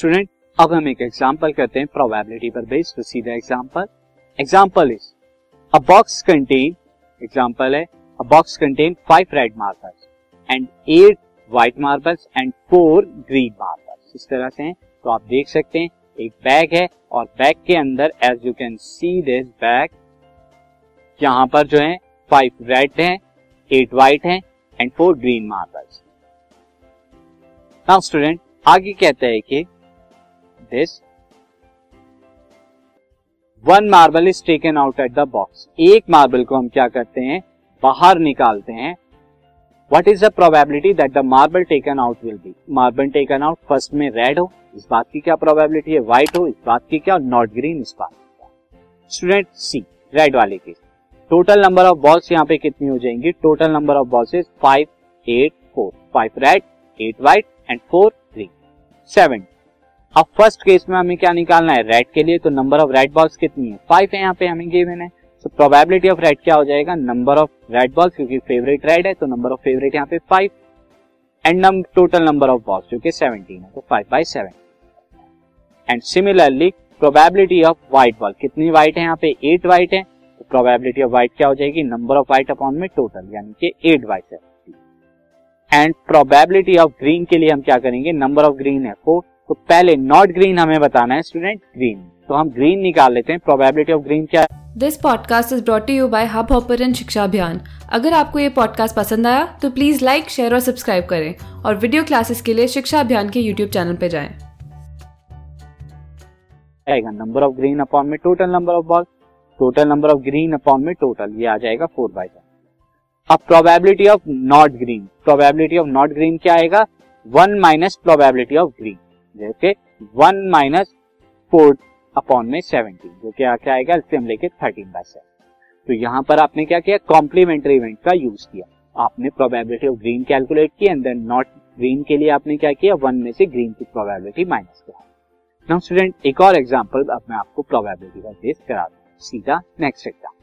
Student अब हम एक एग्जांपल करते हैं प्रोबेबिलिटी पर बेस्ड तो सीधा example example is a box contain example है a box contain five red marbles and eight white marbles and four green marbles इस तरह से हैं तो आप देख सकते हैं, एक बैग है और बैग के अंदर as you can see this bag यहाँ पर जो है फाइव रेड है एट व्हाइट है and four green marbles now student आगे कहता है कि this one marble is taken out at the box एक मार्बल को हम क्या करते हैं? बाहर निकालते हैं। What is the probability that the marble taken out will be marble taken out first में रेड हो, इस बात की क्या प्रोबेबिलिटी है? व्हाइट हो, इस बात की क्या? नॉट ग्रीन इस बात की क्या? स्टूडेंट सी रेड वाले की टोटल नंबर ऑफ़ बॉल्स यहाँ पे कितनी हो जाएँगी? Total number of balls is five eight four five red eight white and four three seven अब फ़र्स्ट केस में हमें क्या निकालना है? रेड के लिए तो नंबर ऑफ़ रेड बॉल्स कितनी है? फाइव है यहाँ पे हमें गिवन है तो प्रोबेबिलिटी ऑफ़ रेड क्या हो जाएगा? नंबर ऑफ़ रेड बॉल्स क्योंकि फेवरेट रेड है तो नंबर ऑफ़ फेवरेट यहाँ पे five and total number of balls जो कि सेवनटीन है तो five by seven and similarly probability of white ball कितनी व्हाइट है यहाँ पे? एट व्हाइट है तो प्रोबेबिलिटी ऑफ़ व्हाइट क्या हो जाएगी? नंबर ऑफ़ व्हाइट अपॉन में टोटल यानी कि एट व्हाइट है एंड प्रोबेबिलिटी ऑफ़ ग्रीन के लिए हम क्या करेंगे? नंबर ऑफ़ ग्रीन है फोर तो पहले नॉट ग्रीन हमें बताना है स्टूडेंट ग्रीन तो हम ग्रीन निकाल लेते हैं प्रोबेबिलिटी ऑफ़ ग्रीन क्या है? This podcast is brought you by Hubhopper शिक्षा अभियान अगर आपको ये पॉडकास्ट पसंद आया तो प्लीज़ लाइक शेयर और सब्सक्राइब करें और वीडियो क्लासेस के लिए शिक्षा अभियान के यूट्यूब चैनल पर जाएँ। आएगा नंबर ऑफ़ ग्रीन अपॉन में total number of ball total number of green upon में टोटल ये आ जाएगा फोर बाई अब probability of not green probability of not green क्या आएगा? One minus probability of green जैसे वन माइनस फोर अपॉन में सेवनटीन, जो क्या क्या आएगा, इससे हम लेके थर्टीन बाय सेवन। तो यहाँ पर आपने क्या किया? कॉम्प्लीमेंट्री इवेंट का यूज़ किया। आपने प्रोबेबिलिटी ऑफ़ ग्रीन कैलकुलेट की एंड देन नॉट ग्रीन के लिए आपने क्या किया? वन में से ग्रीन की प्रोबेबिलिटी माइनस किया। नाउ स्टूडेंट एक और एग्जांपल अब मैं आपको प्रोबेबिलिटी का बेस करा दूँ। सीधा नेक्स्ट एग्ज़ाम्पल